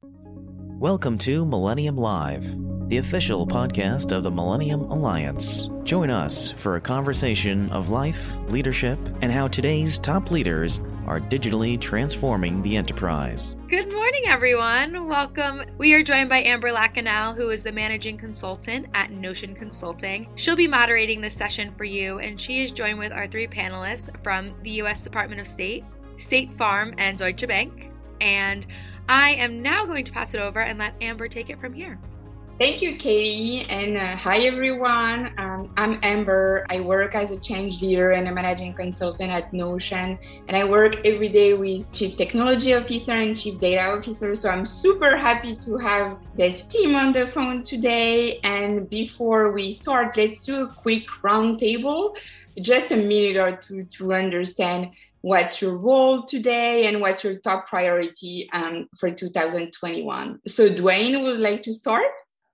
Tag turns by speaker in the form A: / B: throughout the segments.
A: Welcome to Millennium Live, the official podcast of the Millennium Alliance. Join us for a conversation of life, leadership, and how today's top leaders are digitally transforming the enterprise.
B: Good morning, everyone. Welcome. We are joined by Amber Lacanal, who is the managing consultant at Notion Consulting. She'll be moderating this session for you, and she is joined with our three panelists from the U.S. Department of State, State Farm, and Deutsche Bank. And I am now going to pass it over and let Amber take it from here.
C: Thank you, Katie, and uh, hi everyone. Um, I'm Amber. I work as a change leader and a managing consultant at Notion, and I work every day with Chief Technology Officer and Chief Data Officer. So I'm super happy to have this team on the phone today. And before we start, let's do a quick roundtable, just a minute or two to understand what's your role today and what's your top priority um, for 2021. So Dwayne would like to start.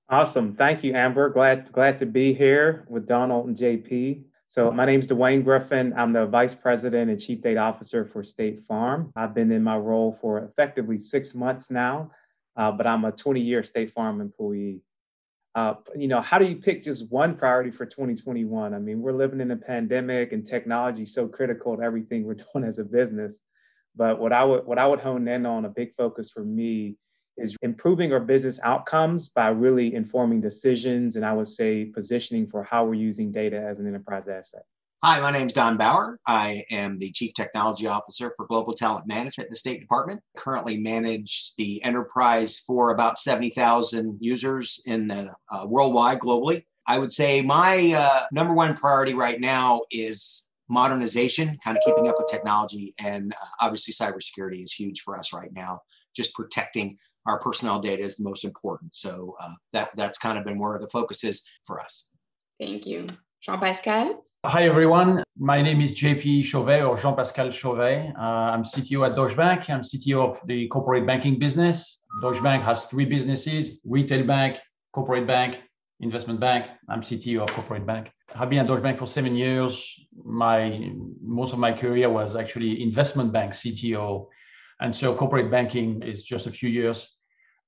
D: Awesome. Thank you, Amber. Glad glad to be here with Donald and JP. So my name is Dwayne Griffin. I'm the Vice President and Chief Data Officer for State Farm. I've been in my role for effectively six months now, uh, but I'm a 20-year State Farm employee. Uh, you know, how do you pick just one priority for 2021? I mean, we're living in a pandemic and technology is so critical to everything we're doing as a business. But what I would what I would hone in on a big focus for me is improving our business outcomes by really informing decisions and I would say positioning for how we're using data as an enterprise asset.
E: Hi, my name is Don Bauer. I am the Chief Technology Officer for Global Talent Management at the State Department. Currently manage the enterprise for about 70,000 users in the, uh, worldwide, globally. I would say my uh, number one priority right now is modernization, kind of keeping up with technology, and uh, obviously cybersecurity is huge for us right now. Just protecting our personnel data is the most important. So uh, that that's kind of been where the focus is for us.
C: Thank you, Jean Pascal.
F: Hi everyone. My name is JP Chauvet or Jean Pascal Chauvet. Uh, I'm CTO at Deutsche Bank. I'm CTO of the corporate banking business. Deutsche Bank has three businesses: retail bank, corporate bank, investment bank. I'm CTO of corporate bank. I've been at Deutsche Bank for seven years. My most of my career was actually investment bank CTO, and so corporate banking is just a few years.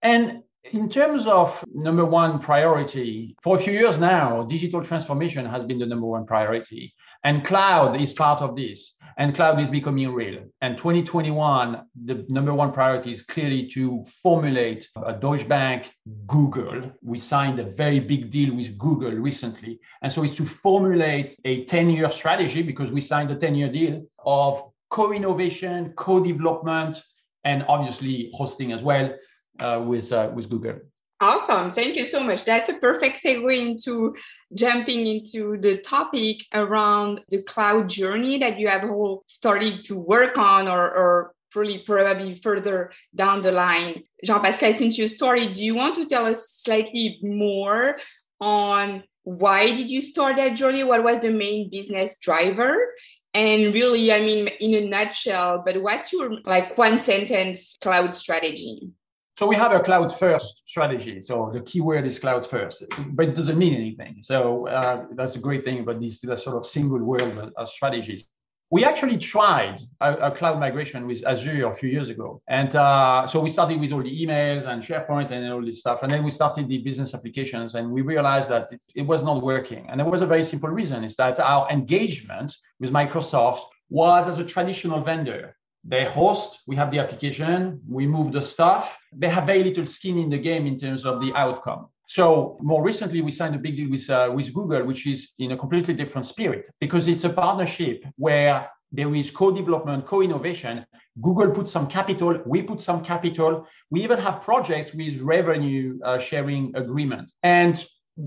F: And in terms of number one priority, for a few years now, digital transformation has been the number one priority. And cloud is part of this. And cloud is becoming real. And 2021, the number one priority is clearly to formulate a Deutsche Bank Google. We signed a very big deal with Google recently. And so it's to formulate a 10 year strategy because we signed a 10 year deal of co innovation, co development, and obviously hosting as well uh, with uh, with Google.
C: Awesome. Thank you so much. That's a perfect segue into jumping into the topic around the cloud journey that you have all started to work on or, or probably probably further down the line. Jean-Pascal, since you started, do you want to tell us slightly more on why did you start that journey? What was the main business driver? And really, I mean, in a nutshell, but what's your like one sentence cloud strategy?
F: So we have a cloud first strategy. So the keyword is cloud first, but it doesn't mean anything. So uh, that's a great thing about these, sort of single word uh, strategies. We actually tried a, a, cloud migration with Azure a few years ago. And uh, so we started with all the emails and SharePoint and all this stuff. And then we started the business applications and we realized that it, it was not working. And there was a very simple reason is that our engagement with Microsoft was as a traditional vendor they host, we have the application, we move the stuff. They have very little skin in the game in terms of the outcome. So more recently, we signed a big deal with, uh, with Google, which is in a completely different spirit because it's a partnership where there is co-development, co-innovation. Google put some capital, we put some capital. We even have projects with revenue uh, sharing agreement. And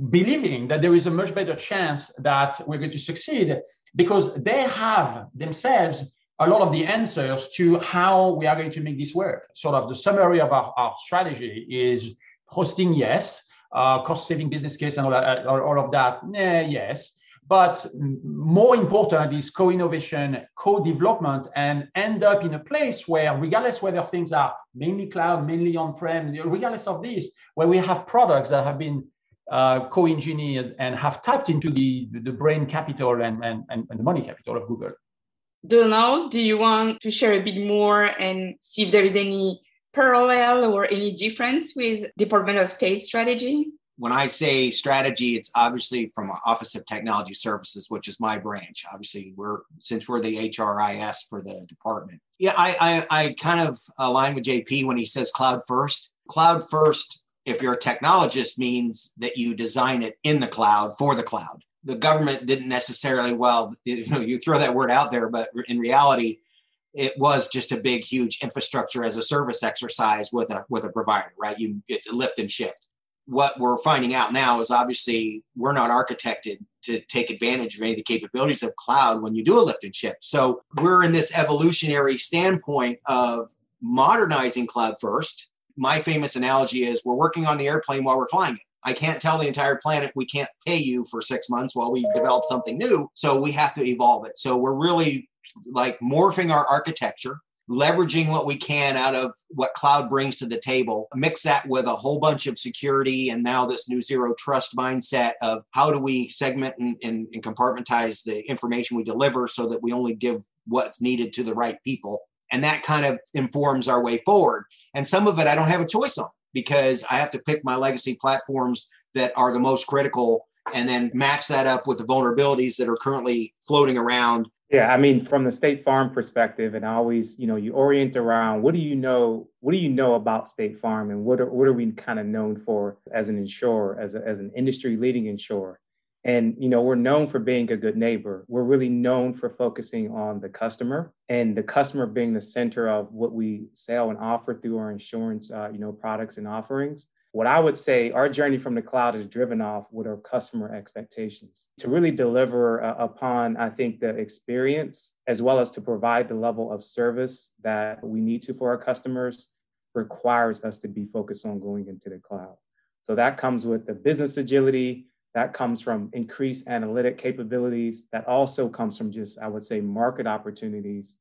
F: believing that there is a much better chance that we're going to succeed because they have themselves a lot of the answers to how we are going to make this work. Sort of the summary of our, our strategy is hosting, yes, uh, cost saving business case and all, that, all of that, eh, yes. But more important is co innovation, co development, and end up in a place where, regardless whether things are mainly cloud, mainly on prem, regardless of this, where we have products that have been uh, co engineered and have tapped into the, the brain capital and, and, and the money capital of Google.
C: Donald, do you want to share a bit more and see if there is any parallel or any difference with Department of State strategy?
E: when I say strategy, it's obviously from Office of Technology Services, which is my branch. Obviously, we're since we're the HRIS for the department. Yeah, I, I, I kind of align with JP when he says cloud first. Cloud first, if you're a technologist, means that you design it in the cloud for the cloud. The government didn't necessarily, well, you know, you throw that word out there, but in reality, it was just a big, huge infrastructure as a service exercise with a with a provider, right? You it's a lift and shift what we're finding out now is obviously we're not architected to take advantage of any of the capabilities of cloud when you do a lift and shift. So we're in this evolutionary standpoint of modernizing cloud first. My famous analogy is we're working on the airplane while we're flying it. I can't tell the entire planet we can't pay you for six months while we develop something new. So we have to evolve it. So we're really like morphing our architecture leveraging what we can out of what cloud brings to the table, mix that with a whole bunch of security and now this new zero trust mindset of how do we segment and, and, and compartmentize the information we deliver so that we only give what's needed to the right people. And that kind of informs our way forward. And some of it I don't have a choice on because I have to pick my legacy platforms that are the most critical and then match that up with the vulnerabilities that are currently floating around.
D: Yeah, I mean, from the State Farm perspective, and always, you know, you orient around what do you know, what do you know about State Farm, and what are what are we kind of known for as an insurer, as a, as an industry leading insurer, and you know, we're known for being a good neighbor. We're really known for focusing on the customer, and the customer being the center of what we sell and offer through our insurance, uh, you know, products and offerings what I would say our journey from the cloud is driven off with our customer expectations to really deliver uh, upon, I think, the experience as well as to provide the level of service that we need to for our customers requires us to be focused on going into the cloud. So that comes with the business agility, that comes from increased analytic capabilities, that also comes from just, I would say, market opportunities.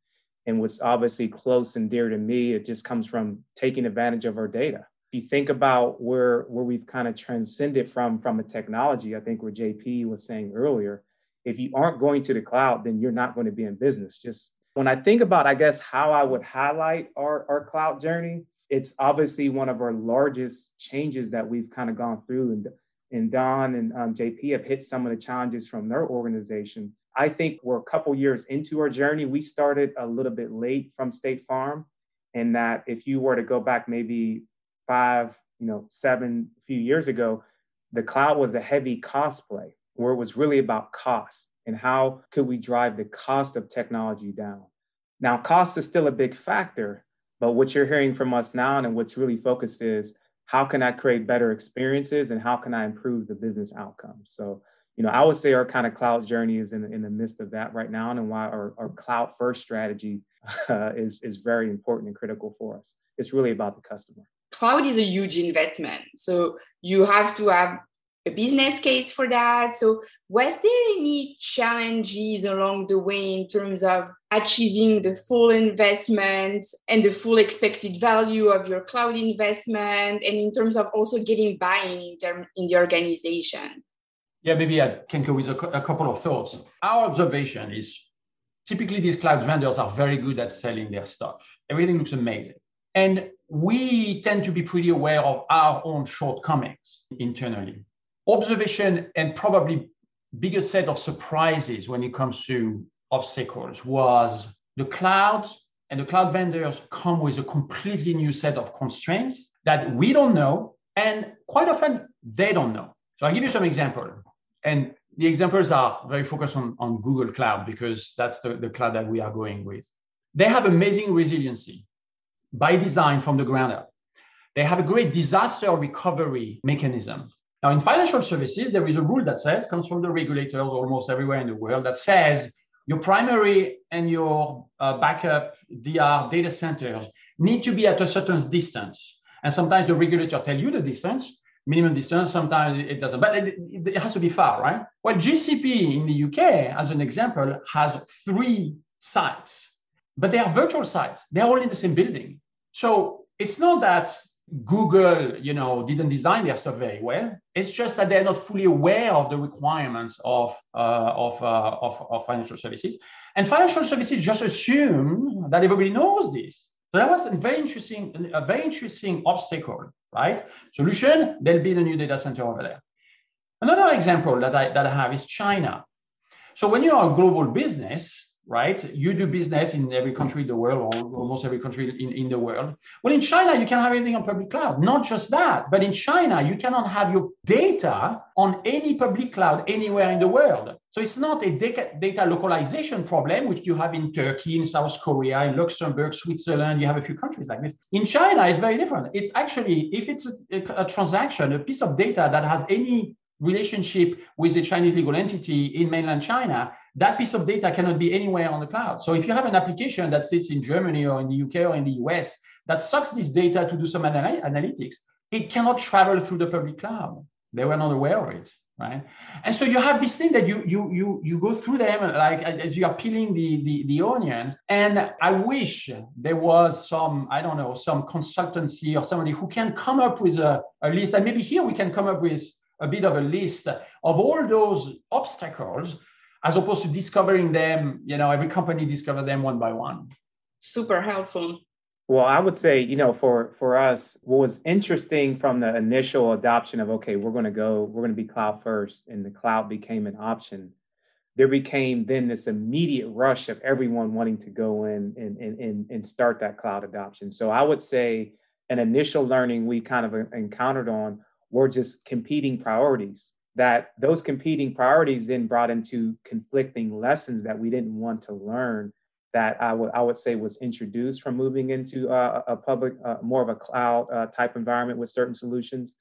D: And what's obviously close and dear to me, it just comes from taking advantage of our data If you think about where where we've kind of transcended from from a technology, I think what JP was saying earlier, if you aren't going to the cloud, then you're not going to be in business. Just when I think about, I guess, how I would highlight our, our cloud journey, it's obviously one of our largest changes that we've kind of gone through. And, and Don and um, JP have hit some of the challenges from their organization. I think we're a couple years into our journey. We started a little bit late from State Farm, and that if you were to go back maybe five, you know, seven, few years ago, the cloud was a heavy cost play where it was really about cost and how could we drive the cost of technology down. Now, cost is still a big factor, but what you're hearing from us now and what's really focused is how can I create better experiences and how can I improve the business outcomes? So, you know, I would say our kind of cloud journey is in, in the midst of that right now and why our, our cloud first strategy uh, is, is very important and critical for us. It's really about the customer
C: cloud is a huge investment. So you have to have a business case for that. So was there any challenges along the way in terms of achieving the full investment and the full expected value of your cloud investment and in terms of also getting buy-in in, the organization?
F: Yeah, maybe I can go with a, a couple of thoughts. Our observation is typically these cloud vendors are very good at selling their stuff. Everything looks amazing. And we tend to be pretty aware of our own shortcomings internally. Observation and probably biggest set of surprises when it comes to obstacles was the cloud and the cloud vendors come with a completely new set of constraints that we don't know and quite often they don't know. So I'll give you some examples. And the examples are very focused on, on Google Cloud because that's the, the cloud that we are going with. They have amazing resiliency by design from the ground up. They have a great disaster recovery mechanism. Now, in financial services, there is a rule that says, comes from the regulators almost everywhere in the world, that says your primary and your uh, backup DR data centers need to be at a certain distance. And sometimes the regulator tell you the distance, minimum distance, sometimes it doesn't, but it, it has to be far, right? Well, GCP in the UK, as an example, has three sites but they are virtual sites. They're all in the same building. So it's not that Google, you know, didn't design their stuff very well. It's just that they're not fully aware of the requirements of uh, of, uh, of, of financial services. And financial services just assume that everybody knows this. So that was a very interesting, a very interesting obstacle, right? Solution, they'll build a new data center over there. Another example that I, that I have is China. So when you are a global business, right? You do business in every country in the world, or almost every country in, in the world. Well, in China, you can have anything on public cloud. Not just that, but in China, you cannot have your data on any public cloud anywhere in the world. So it's not a data localization problem, which you have in Turkey, in South Korea, in Luxembourg, Switzerland. You have a few countries like this. In China, it's very different. It's actually, if it's a, a, a transaction, a piece of data that has any relationship with a Chinese legal entity in mainland China, that piece of data cannot be anywhere on the cloud. So if you have an application that sits in Germany or in the UK or in the US that sucks this data to do some anal- analytics, it cannot travel through the public cloud. They were not aware of it, right? And so you have this thing that you you you you go through them like as you are peeling the the, the onion. And I wish there was some I don't know some consultancy or somebody who can come up with a, a list. And maybe here we can come up with a bit of a list of all those obstacles as opposed to discovering them you know every company discover them one by one.
C: Super helpful.
D: Well i would say you know for for us what was interesting from the initial adoption of okay we're going to go we're going to be cloud first and the cloud became an option there became then this immediate rush of everyone wanting to go in and, and, and, and start that cloud adoption. So i would say an initial learning we kind of encountered on were just competing priorities that those competing priorities then brought into conflicting lessons that we didn't want to learn that I would I would say was introduced from moving into a, a public uh, more of a cloud uh, type environment with certain solutions,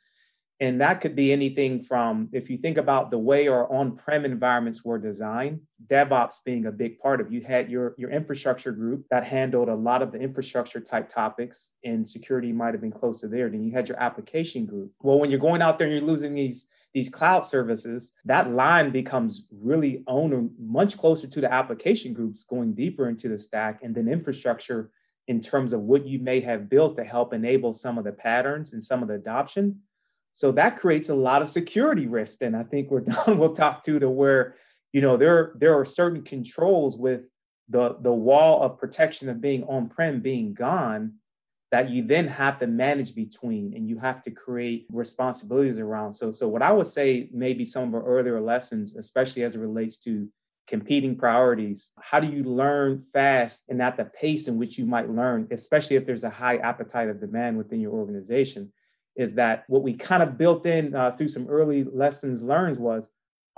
D: and that could be anything from if you think about the way our on-prem environments were designed, DevOps being a big part of. You had your your infrastructure group that handled a lot of the infrastructure type topics, and security might have been close to there. Then you had your application group. Well, when you're going out there and you're losing these these cloud services, that line becomes really owned much closer to the application groups going deeper into the stack and then infrastructure in terms of what you may have built to help enable some of the patterns and some of the adoption. So that creates a lot of security risk. And I think we're done. We'll talk to to where, you know, there, there are certain controls with the, the wall of protection of being on-prem being gone that you then have to manage between and you have to create responsibilities around. So, so what I would say maybe some of our earlier lessons, especially as it relates to competing priorities, how do you learn fast and at the pace in which you might learn, especially if there's a high appetite of demand within your organization, is that what we kind of built in uh, through some early lessons learned was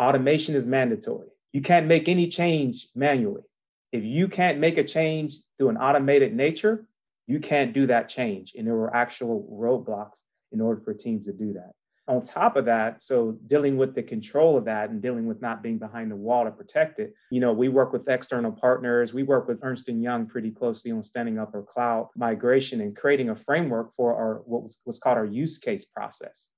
D: automation is mandatory. You can't make any change manually. If you can't make a change through an automated nature, you can't do that change. And there were actual roadblocks in order for teams to do that. On top of that, so dealing with the control of that and dealing with not being behind the wall to protect it, you know, we work with external partners. We work with Ernst & Young pretty closely on standing up our cloud migration and creating a framework for our what was, was called our use case process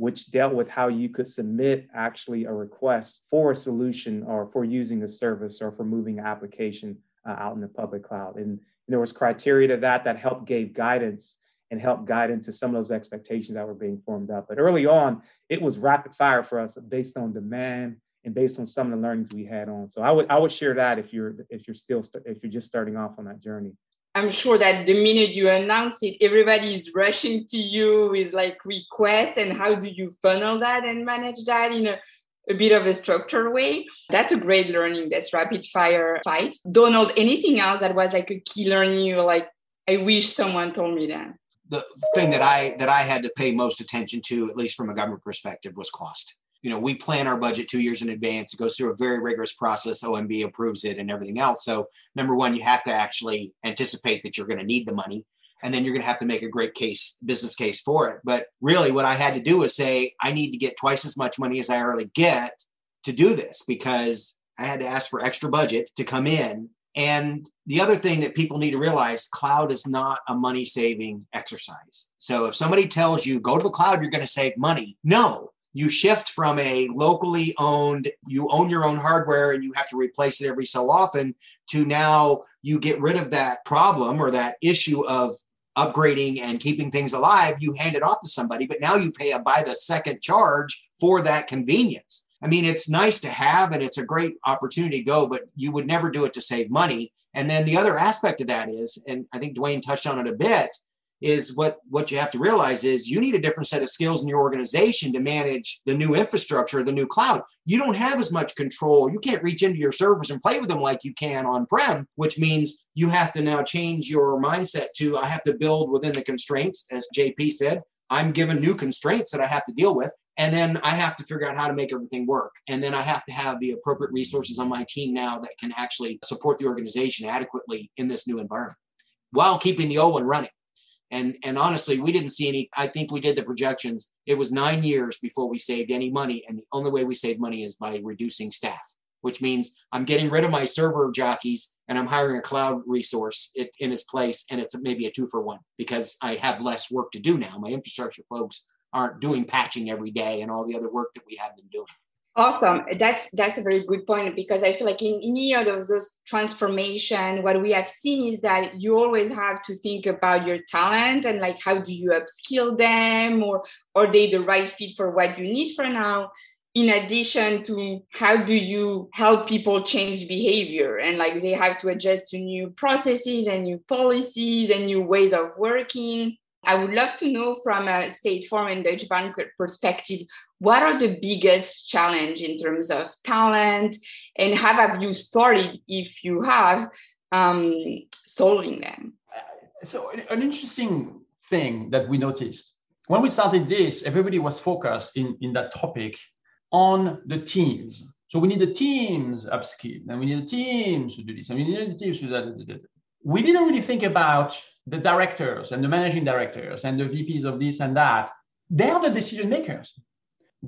D: which dealt with how you could submit actually a request for a solution or for using a service or for moving an application uh, out in the public cloud. And there was criteria to that that helped gave guidance and help guide into some of those expectations that were being formed up. But early on, it was rapid fire for us based on demand and based on some of the learnings we had on. So I would I would share that if you're if you're still if you're just starting off on that journey.
C: I'm sure that the minute you announce it, everybody is rushing to you with like requests and how do you funnel that and manage that in a a bit of a structured way. That's a great learning, this rapid fire fight. Donald, anything else that was like a key learning you like, I wish someone told me that?
E: The thing that I that I had to pay most attention to, at least from a government perspective, was cost. You know, we plan our budget two years in advance. It goes through a very rigorous process. OMB approves it and everything else. So, number one, you have to actually anticipate that you're going to need the money and then you're going to have to make a great case business case for it but really what i had to do was say i need to get twice as much money as i already get to do this because i had to ask for extra budget to come in and the other thing that people need to realize cloud is not a money saving exercise so if somebody tells you go to the cloud you're going to save money no you shift from a locally owned you own your own hardware and you have to replace it every so often to now you get rid of that problem or that issue of upgrading and keeping things alive, you hand it off to somebody, but now you pay a by the second charge for that convenience. I mean, it's nice to have and it's a great opportunity to go, but you would never do it to save money. And then the other aspect of that is, and I think Dwayne touched on it a bit, is what what you have to realize is you need a different set of skills in your organization to manage the new infrastructure the new cloud. You don't have as much control. You can't reach into your servers and play with them like you can on prem which means you have to now change your mindset to i have to build within the constraints as jp said i'm given new constraints that i have to deal with and then i have to figure out how to make everything work and then i have to have the appropriate resources on my team now that can actually support the organization adequately in this new environment while keeping the old one running and and honestly, we didn't see any. I think we did the projections. It was nine years before we saved any money, and the only way we save money is by reducing staff, which means I'm getting rid of my server jockeys and I'm hiring a cloud resource in its place, and it's maybe a two for one because I have less work to do now. My infrastructure folks aren't doing patching every day and all the other work that we have been doing.
C: Awesome. That's that's a very good point because I feel like in any of those transformation, what we have seen is that you always have to think about your talent and like how do you upskill them or are they the right fit for what you need for now? In addition to how do you help people change behavior and like they have to adjust to new processes and new policies and new ways of working. I would love to know from a State Farm and Deutsche Bank perspective, what are the biggest challenge in terms of talent and how have you started, if you have, um, solving them?
F: So an interesting thing that we noticed when we started this, everybody was focused in, in that topic on the teams. So we need the teams upskill, and we need the teams to do this, and we need the teams to do that. We didn't really think about the directors and the managing directors and the VPs of this and that, they are the decision makers.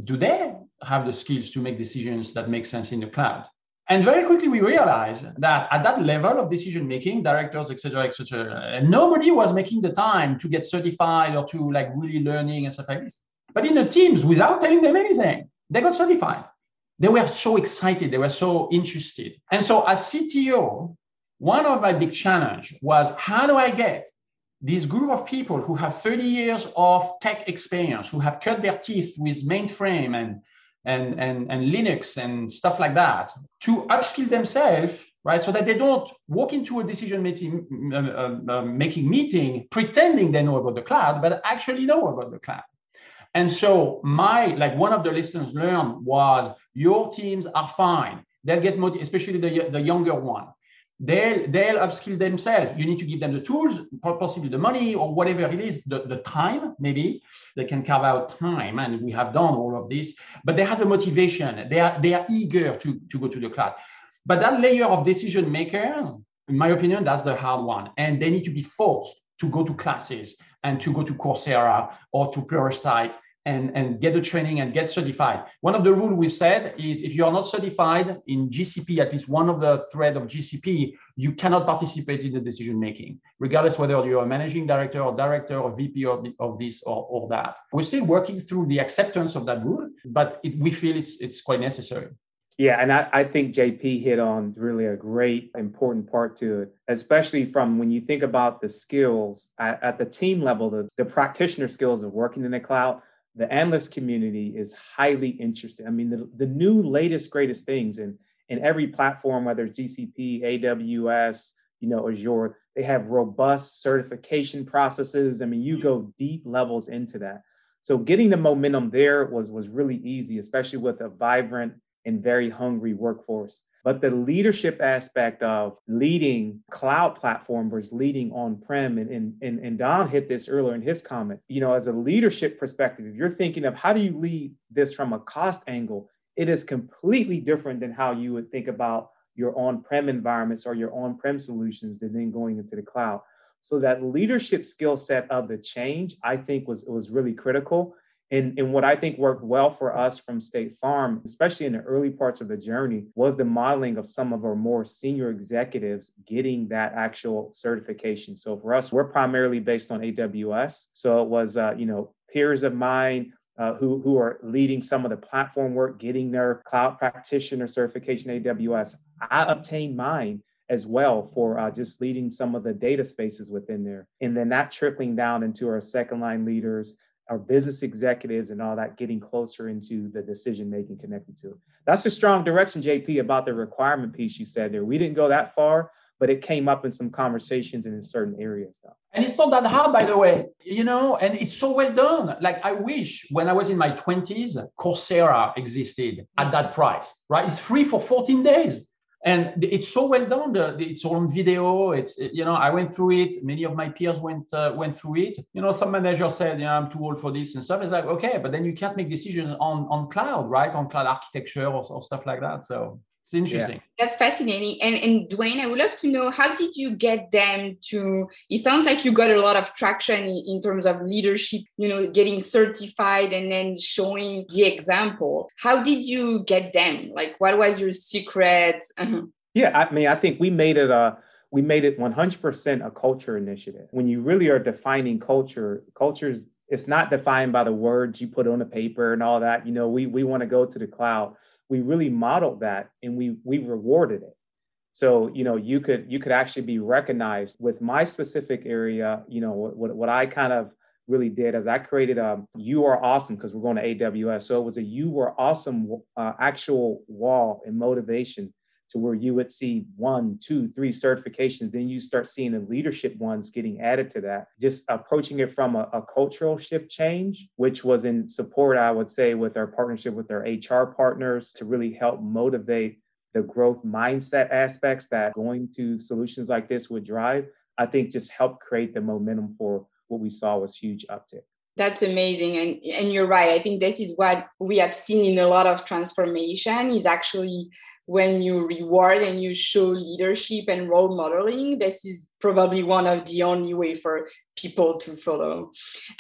F: Do they have the skills to make decisions that make sense in the cloud? And very quickly we realized that at that level of decision making, directors, et cetera, et cetera, nobody was making the time to get certified or to like really learning and stuff like this. But in the teams, without telling them anything, they got certified. They were so excited, they were so interested. And so as CTO, one of my big challenge was how do I get this group of people who have 30 years of tech experience, who have cut their teeth with mainframe and, and, and, and Linux and stuff like that, to upskill themselves, right? So that they don't walk into a decision making, uh, uh, uh, making meeting pretending they know about the cloud, but actually know about the cloud. And so my, like one of the lessons learned was your teams are fine. They'll get motivated, especially the, the younger one they'll they'll upskill themselves. You need to give them the tools possibly the money or whatever it is the, the time maybe. They can carve out time and we have done all of this. But they have the motivation. They are they are eager to to go to the cloud but that layer of decision maker in my opinion that's the hard one. And they need to be forced to go to classes and to go to coursera or to pluralsight and, and get the training and get certified. One of the rules we said is if you are not certified in GCP, at least one of the thread of GCP, you cannot participate in the decision making, regardless whether you're a managing director or director or VP of, the, of this or, or that. We're still working through the acceptance of that rule, but it, we feel it's it's quite necessary.
D: Yeah, and I, I think JP hit on really a great important part to it, especially from when you think about the skills at, at the team level, the, the practitioner skills of working in the cloud the analyst community is highly interested. I mean, the, the new latest, greatest things in, in every platform, whether it's GCP, AWS, you know, Azure, they have robust certification processes. I mean, you mm-hmm. go deep levels into that. So getting the momentum there was was really easy, especially with a vibrant and very hungry workforce. But the leadership aspect of leading cloud platform versus leading on-prem, and, and, and Don hit this earlier in his comment, you know, as a leadership perspective, if you're thinking of how do you lead this from a cost angle, it is completely different than how you would think about your on-prem environments or your on-prem solutions than then going into the cloud. So that leadership skill set of the change, I think was was really critical. And, and what I think worked well for us from State Farm, especially in the early parts of the journey, was the modeling of some of our more senior executives getting that actual certification. So for us, we're primarily based on AWS. So it was, uh, you know, peers of mine uh, who, who are leading some of the platform work, getting their cloud practitioner certification AWS. I obtained mine as well for uh, just leading some of the data spaces within there. And then that trickling down into our second line leaders, our business executives and all that getting closer into the decision making connected to it. That's a strong direction, JP, about the requirement piece you said there. We didn't go that far, but it came up in some conversations and in certain areas though.
F: And it's not that hard, by the way, you know, and it's so well done. Like I wish when I was in my 20s, Coursera existed at that price, right? It's free for 14 days. And it's so well done. It's on video. It's you know I went through it. Many of my peers went uh, went through it. You know some managers said, yeah, I'm too old for this and stuff. It's like okay, but then you can't make decisions on on cloud, right? On cloud architecture or, or stuff like that. So it's interesting.
C: Yeah. That's fascinating. And and Dwayne, I would love to know how did you get them to it sounds like you got a lot of traction in, in terms of leadership, you know, getting certified and then showing the example. How did you get them? Like what was your secret? Uh-huh.
D: Yeah, I mean, I think we made it a we made it 100% a culture initiative. When you really are defining culture, cultures it's not defined by the words you put on the paper and all that. You know, we we want to go to the cloud we really modeled that and we we rewarded it. So you know you could you could actually be recognized with my specific area you know what, what i kind of really did is i created a you are awesome because we're going to aws so it was a you are awesome uh, actual wall and motivation to where you would see one, two, three certifications. Then you start seeing the leadership ones getting added to that. Just approaching it from a, a, cultural shift change, which was in support, I would say, with our partnership with our HR partners to really help motivate the growth mindset aspects that going to solutions like this would drive. I think just help create the momentum for what we saw was huge uptick.
C: That's amazing. And, and you're right. I think this is what we have seen in a lot of transformation is actually when you reward and you show leadership and role modeling, this is probably one of the only way for people to follow.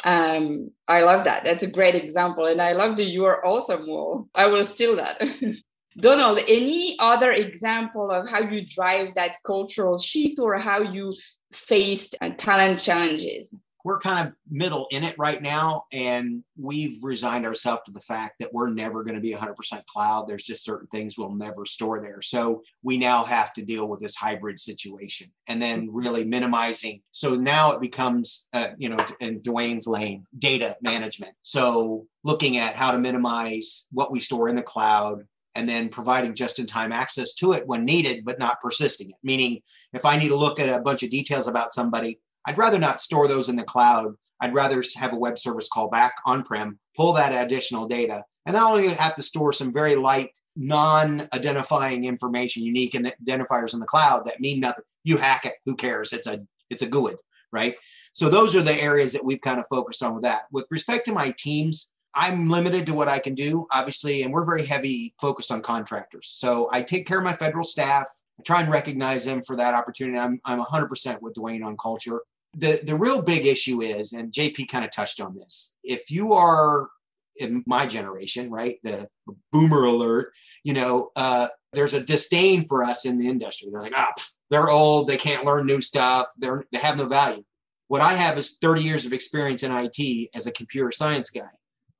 C: Um, I love that. That's a great example. And I love the you are awesome wall. I will steal that. Donald, any other example of how you drive that cultural shift or how you faced uh, talent challenges?
E: We're kind of middle in it right now and we've resigned ourselves to the fact that we're never going to be 100% cloud. There's just certain things we'll never store there. So we now have to deal with this hybrid situation and then really minimizing. So now it becomes uh, you know in dwayne's lane data management. So looking at how to minimize what we store in the cloud and then providing just in time access to it when needed, but not persisting it. Meaning, if I need to look at a bunch of details about somebody, I'd rather not store those in the cloud. I'd rather have a web service call back on prem, pull that additional data, and not only have to store some very light, non identifying information, unique identifiers in the cloud that mean nothing. You hack it, who cares? It's a it's a GUID, right? So those are the areas that we've kind of focused on with that. With respect to my teams, I'm limited to what I can do, obviously, and we're very heavy focused on contractors. So I take care of my federal staff. I try and recognize them for that opportunity. I'm, I'm 100% with Dwayne on culture the the real big issue is and jp kind of touched on this if you are in my generation right the boomer alert you know uh, there's a disdain for us in the industry. They're like ah oh, they're old they can't learn new stuff they're they have no value. What i have is 30 years of experience in it as a computer science guy.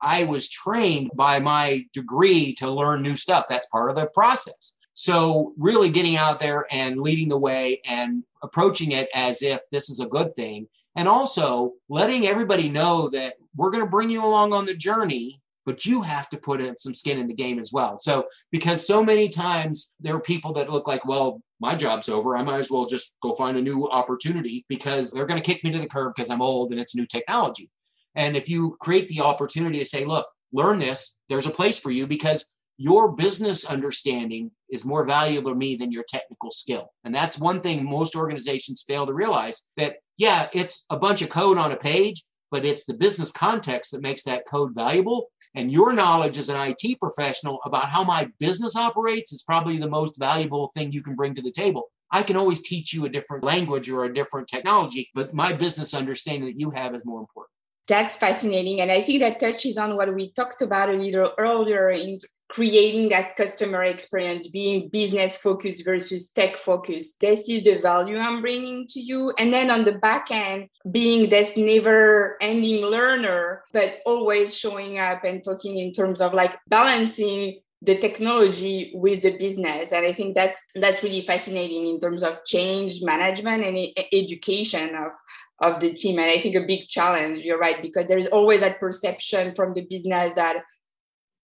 E: I was trained by my degree to learn new stuff. That's part of the process so, really getting out there and leading the way and approaching it as if this is a good thing. And also letting everybody know that we're going to bring you along on the journey, but you have to put in some skin in the game as well. So, because so many times there are people that look like, well, my job's over. I might as well just go find a new opportunity because they're going to kick me to the curb because I'm old and it's new technology. And if you create the opportunity to say, look, learn this, there's a place for you because your business understanding is more valuable to me than your technical skill. And that's one thing most organizations fail to realize that, yeah, it's a bunch of code on a page, but it's the business context that makes that code valuable. And your knowledge as an IT professional about how my business operates is probably the most valuable thing you can bring to the table. I can always teach you a different language or a different technology, but my business understanding that you have is more important.
C: That's fascinating. And I think that touches on what we talked about a little earlier in creating that customer experience, being business focused versus tech focused. This is the value I'm bringing to you. And then on the back end, being this never ending learner, but always showing up and talking in terms of like balancing the technology with the business and i think that's that's really fascinating in terms of change management and education of of the team and i think a big challenge you're right because there's always that perception from the business that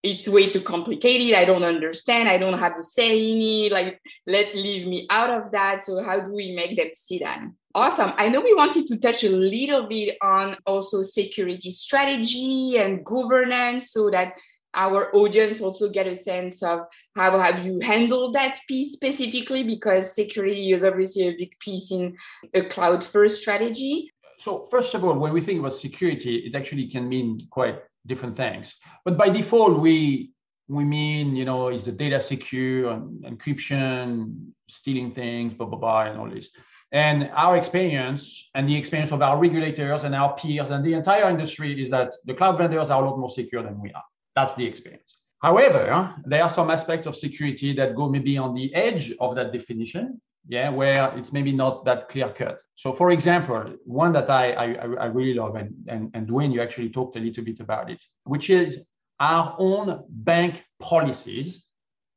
C: it's way too complicated. I don't understand. I don't have a say in it. Like, let leave me out of that. So how do we make them see that? Awesome. I know we wanted to touch a little bit on also security strategy and governance so that our audience also get a sense of how have you handled that piece specifically because security is obviously a big piece in a cloud first strategy
F: so first of all when we think about security it actually can mean quite different things. But by default we we mean you know is the data secure and encryption stealing things blah blah blah and all this. And our experience and the experience of our regulators and our peers and the entire industry is that the cloud vendors are a lot more secure than we are. That's the experience. However, there are some aspects of security that go maybe on the edge of that definition, yeah, where it's maybe not that clear cut. So, for example, one that I, I, I really love, and, and, and Dwayne, you actually talked a little bit about it, which is our own bank policies,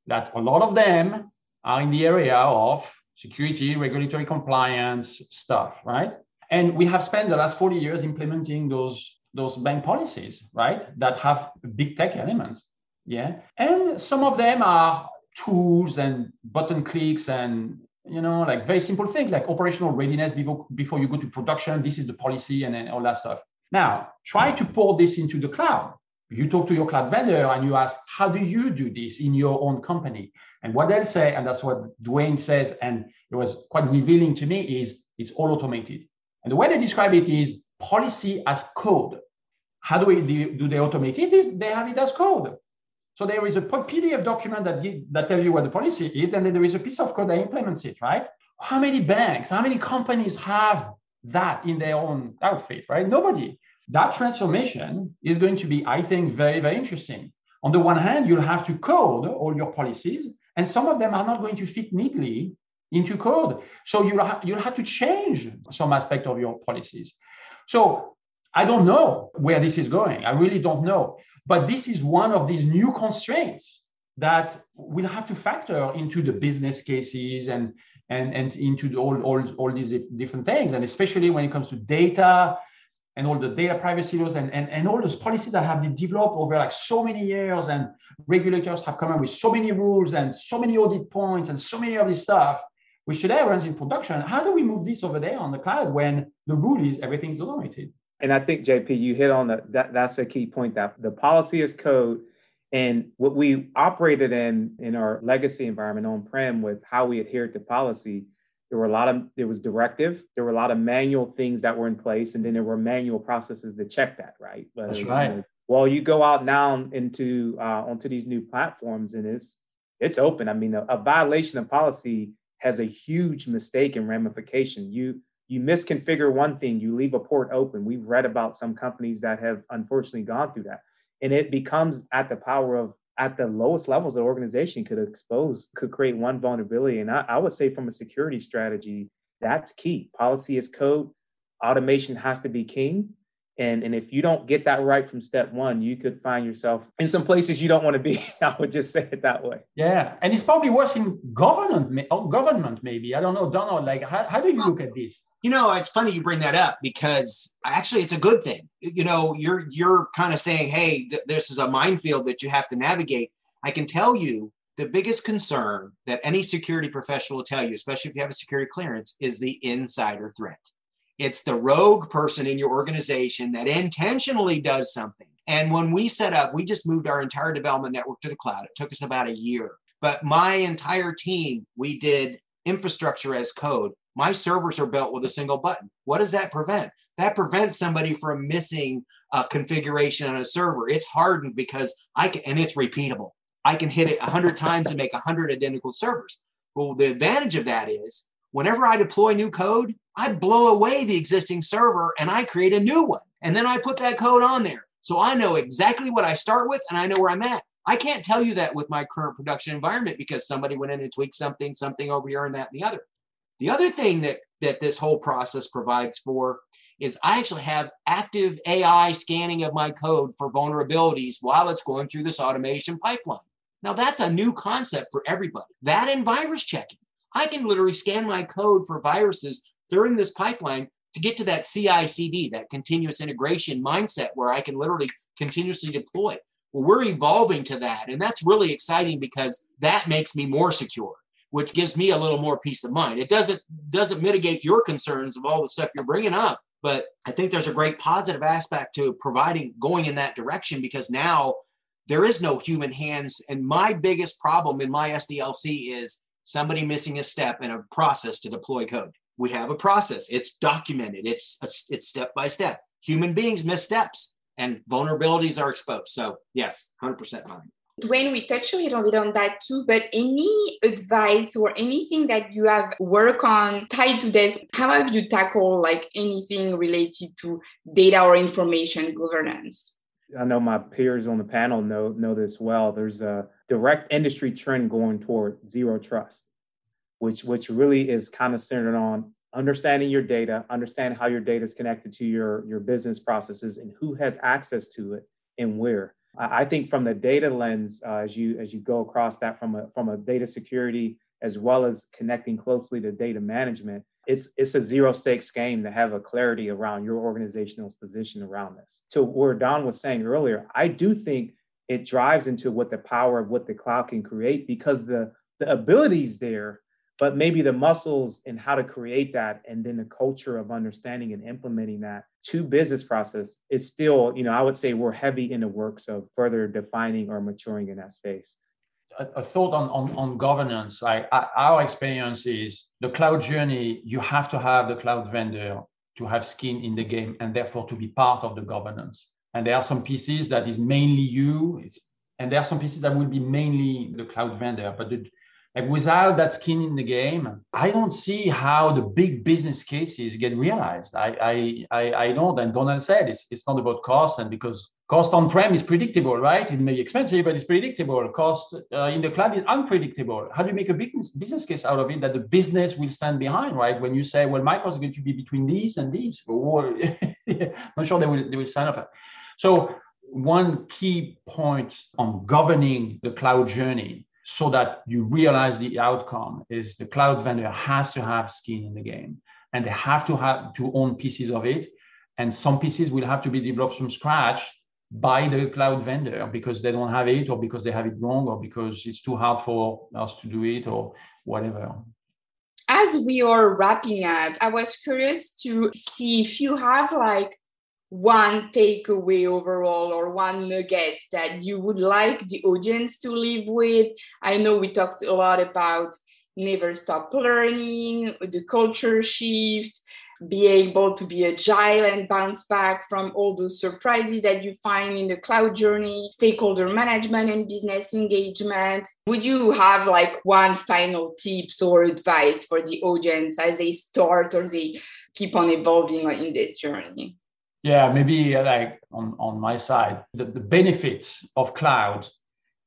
F: that a lot of them are in the area of security, regulatory compliance stuff, right? And we have spent the last 40 years implementing those those bank policies, right? That have big tech elements. Yeah. And some of them are tools and button clicks and you know, like very simple things like operational readiness before before you go to production. This is the policy and, and all that stuff. Now, try to pour this into the cloud. You talk to your cloud vendor and you ask, how do you do this in your own company? And what they'll say, and that's what Dwayne says, and it was quite revealing to me, is it's all automated. And the way they describe it is policy as code. How do, we, do they automate it? Is they have it as code. So there is a PDF document that, give, that tells you what the policy is, and then there is a piece of code that implements it, right? How many banks, how many companies have that in their own outfit, right? Nobody. That transformation is going to be, I think, very, very interesting. On the one hand, you'll have to code all your policies, and some of them are not going to fit neatly into code. So you'll, ha- you'll have to change some aspect of your policies. So I don't know where this is going. I really don't know. But this is one of these new constraints that we'll have to factor into the business cases and and, and into all, all, all these different things. And especially when it comes to data and all the data privacy laws and, and, and all those policies that have been developed over like so many years and regulators have come up with so many rules and so many audit points and so many of this stuff which today runs in production. How do we move this over there on the cloud when the rule is everything's automated?
D: And I think JP, you hit on the, that. That's a key point. That the policy is code, and what we operated in in our legacy environment on prem with how we adhered to policy. There were a lot of there was directive. There were a lot of manual things that were in place, and then there were manual processes to check that. Right.
F: But, That's right. You know,
D: well, you go out now into uh, onto these new platforms, and it's it's open. I mean, a, a violation of policy has a huge mistake and ramification. You you misconfigure one thing, you leave a port open. We've read about some companies that have unfortunately gone through that. And it becomes at the power of at the lowest levels of organization could expose, could create one vulnerability. And I, I would say from a security strategy, that's key. Policy is code. Automation has to be king. And, and if you don't get that right from step one, you could find yourself in some places you don't want to be. I would just say it that way.
F: Yeah. And it's probably worse in government, oh, government maybe. I don't know. Donald, like, how, how do you look at this?
E: You know, it's funny you bring that up because actually it's a good thing. You know, you're you're kind of saying, hey, th- this is a minefield that you have to navigate. I can tell you the biggest concern that any security professional will tell you, especially if you have a security clearance, is the insider threat. It's the rogue person in your organization that intentionally does something. And when we set up, we just moved our entire development network to the cloud. It took us about a year. But my entire team, we did infrastructure as code. My servers are built with a single button. What does that prevent? That prevents somebody from missing a configuration on a server. It's hardened because I can, and it's repeatable. I can hit it 100 times and make 100 identical servers. Well, the advantage of that is whenever I deploy new code, I blow away the existing server and I create a new one. And then I put that code on there. So I know exactly what I start with and I know where I'm at. I can't tell you that with my current production environment because somebody went in and tweaked something, something over here and that and the other. The other thing that, that this whole process provides for is I actually have active AI scanning of my code for vulnerabilities while it's going through this automation pipeline. Now that's a new concept for everybody. That and virus checking. I can literally scan my code for viruses during this pipeline to get to that CI CD, that continuous integration mindset where I can literally continuously deploy. Well, we're evolving to that. And that's really exciting because that makes me more secure, which gives me a little more peace of mind. It doesn't doesn't mitigate your concerns of all the stuff you're bringing up, but I think there's a great positive aspect to providing going in that direction because now there is no human hands. And my biggest problem in my SDLC is somebody missing a step in a process to deploy code. We have a process. It's documented. It's it's step by step. Human beings miss steps and vulnerabilities are exposed. So yes, 100% fine.
C: When we touch a little bit on that too, but any advice or anything that you have work on tied to this, how have you tackled like anything related to data or information governance?
D: I know my peers on the panel know know this well. There's a direct industry trend going toward zero trust, which which really is kind of centered on understanding your data, understand how your data is connected to your your business processes, and who has access to it and where. I think from the data lens, uh, as you as you go across that from a from a data security as well as connecting closely to data management, it's it's a zero stakes game to have a clarity around your organizational position around this. To where Don was saying earlier, I do think it drives into what the power of what the cloud can create because the the abilities there, but maybe the muscles and how to create that and then the culture of understanding and implementing that to business process is still, you know, I would say we're heavy in the works of further defining or maturing in that space
F: a, a thought on, on, on governance. Like our experience is the cloud journey, you have to have the cloud vendor to have skin in the game and therefore to be part of the governance. And there are some pieces that is mainly you, and there are some pieces that will be mainly the cloud vendor. But the, like without that skin in the game, I don't see how the big business cases get realized. I I I, I don't. And Donald said it's it's not about cost, and because Cost on-prem is predictable, right? It may be expensive, but it's predictable. Cost uh, in the cloud is unpredictable. How do you make a business, business case out of it that the business will stand behind, right? When you say, well, my cost is going to be between these and these, or I'm not sure they will, they will sign up. So one key point on governing the cloud journey so that you realize the outcome is the cloud vendor has to have skin in the game and they have to have to own pieces of it and some pieces will have to be developed from scratch by the cloud vendor because they don't have it or because they have it wrong or because it's too hard for us to do it or whatever.
C: As we are wrapping up, I was curious to see if you have like one takeaway overall or one nugget that you would like the audience to live with. I know we talked a lot about never stop learning, the culture shift, be able to be agile and bounce back from all those surprises that you find in the cloud journey, stakeholder management and business engagement. Would you have like one final tips or advice for the audience as they start or they keep on evolving in this journey?
F: Yeah, maybe uh, like on, on my side, the, the benefits of cloud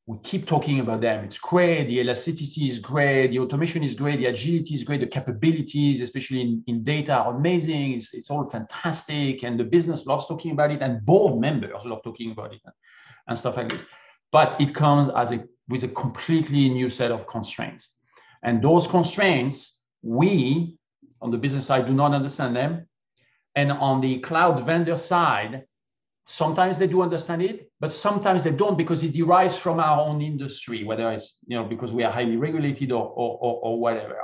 F: we keep talking about them. It's great. The elasticity is great. The automation is great. The agility is great. The capabilities, especially in, in data, are amazing. It's, it's all fantastic. And the business loves talking about it. And board members love talking about it and, and stuff like this. But it comes as a, with a completely new set of constraints. And those constraints, we on the business side do not understand them. And on the cloud vendor side, sometimes they do understand it but sometimes they don't because it derives from our own industry whether it's you know because we are highly regulated or or, or, or whatever.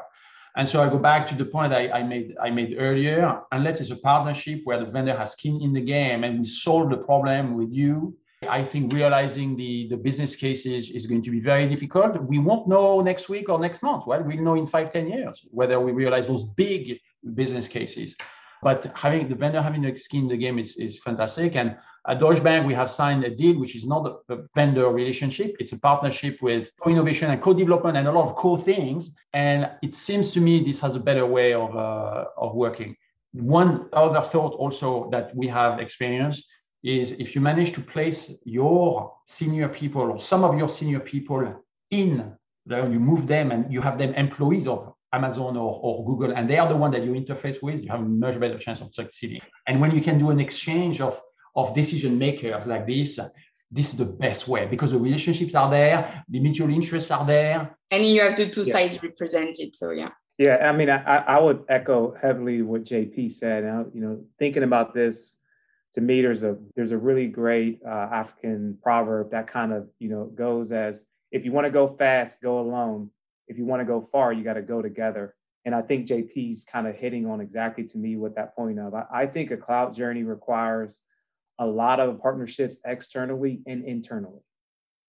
F: And so i go back to the point I, I, made i made earlier. Unless it's a partnership where the vendor has skin in the game and we solve the problem with you i think realizing the the business cases is going to be very difficult. We won't know next week or next month. Well we'll know in five ten years whether we realize those big business cases but having the vendor having a skin in the game is, is fantastic and at Deutsche Bank, we have signed a deal which is not a vendor relationship. It's a partnership with co-innovation and co-development and a lot of cool things. And it seems to me this has a better way of, uh, of working. One other thought also that we have experienced is if you manage to place your senior people or some of your senior people in there, you move them and you have them employees of Amazon or, or Google, and they are the one that you interface with, you have a much better chance of succeeding. And when you can do an exchange of of decision makers like this, this is the best way because the relationships are there, the mutual interests are there.
C: And you have the two yeah. sides represented. So yeah.
D: Yeah, I mean, I, I would echo heavily what JP said. Now, you know, thinking about this to me, there's a there's a really great uh, African proverb that kind of you know goes as if you want to go fast, go alone. If you want to go far, you got to go together. And I think JP's kind of hitting on exactly to me what that point of. I, I think a cloud journey requires a lot of partnerships externally and internally.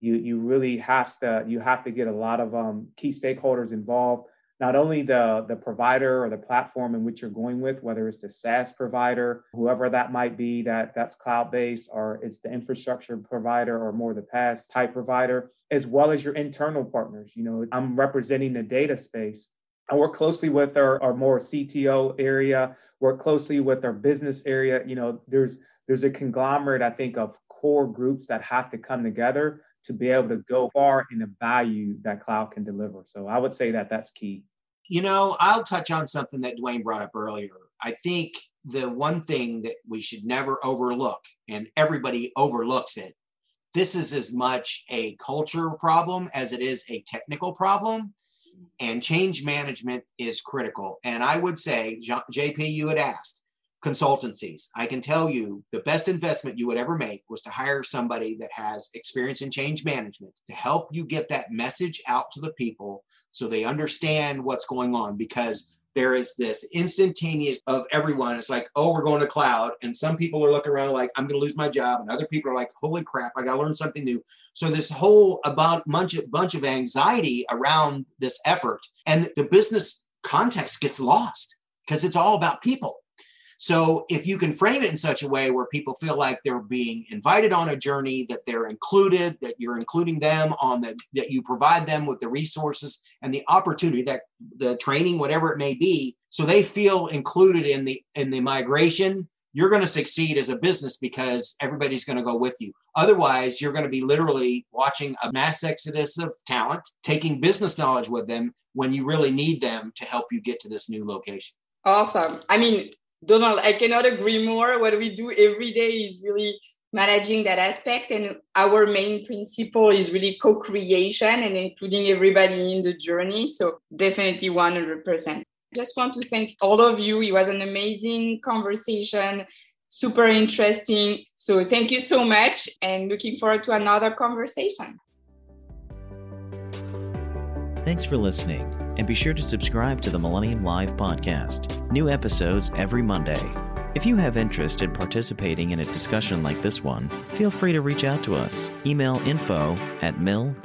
D: You you really have to you have to get a lot of um, key stakeholders involved not only the, the provider or the platform in which you're going with, whether it's the SaaS provider, whoever that might be, that that's cloud-based, or it's the infrastructure provider or more the PaaS type provider, as well as your internal partners. You know, I'm representing the data space. I work closely with our, our more CTO area, work closely with our business area. You know, there's there's a conglomerate, I think, of core groups that have to come together to be able to go far in the value that cloud can deliver. So I would say that that's key.
E: You know, I'll touch on something that Dwayne brought up earlier. I think the one thing that we should never overlook, and everybody overlooks it, this is as much a culture problem as it is a technical problem. And change management is critical. And I would say, JP, you had asked consultancies. I can tell you the best investment you would ever make was to hire somebody that has experience in change management to help you get that message out to the people so they understand what's going on because there is this instantaneous of everyone. It's like, oh, we're going to cloud. And some people are looking around like, I'm going to lose my job. And other people are like, holy crap, I got to learn something new. So this whole about bunch of, bunch of anxiety around this effort and the business context gets lost because it's all about people. So if you can frame it in such a way where people feel like they're being invited on a journey, that they're included, that you're including them on the, that you provide them with the resources and the opportunity that the training, whatever it may be, so they feel included in the in the migration, you're going to succeed as a business because everybody's going to go with you. Otherwise, you're going to be literally watching a mass exodus of talent, taking business knowledge with them when you really need them to help you get to this new location.
C: Awesome. I mean, Donald, I cannot agree more. What we do every day is really managing that aspect. And our main principle is really co creation and including everybody in the journey. So, definitely 100%. Just want to thank all of you. It was an amazing conversation, super interesting. So, thank you so much and looking forward to another conversation.
A: Thanks for listening, and be sure to subscribe to the Millennium Live podcast. New episodes every Monday. If you have interest in participating in a discussion like this one, feel free to reach out to us. Email info at mill-all.com.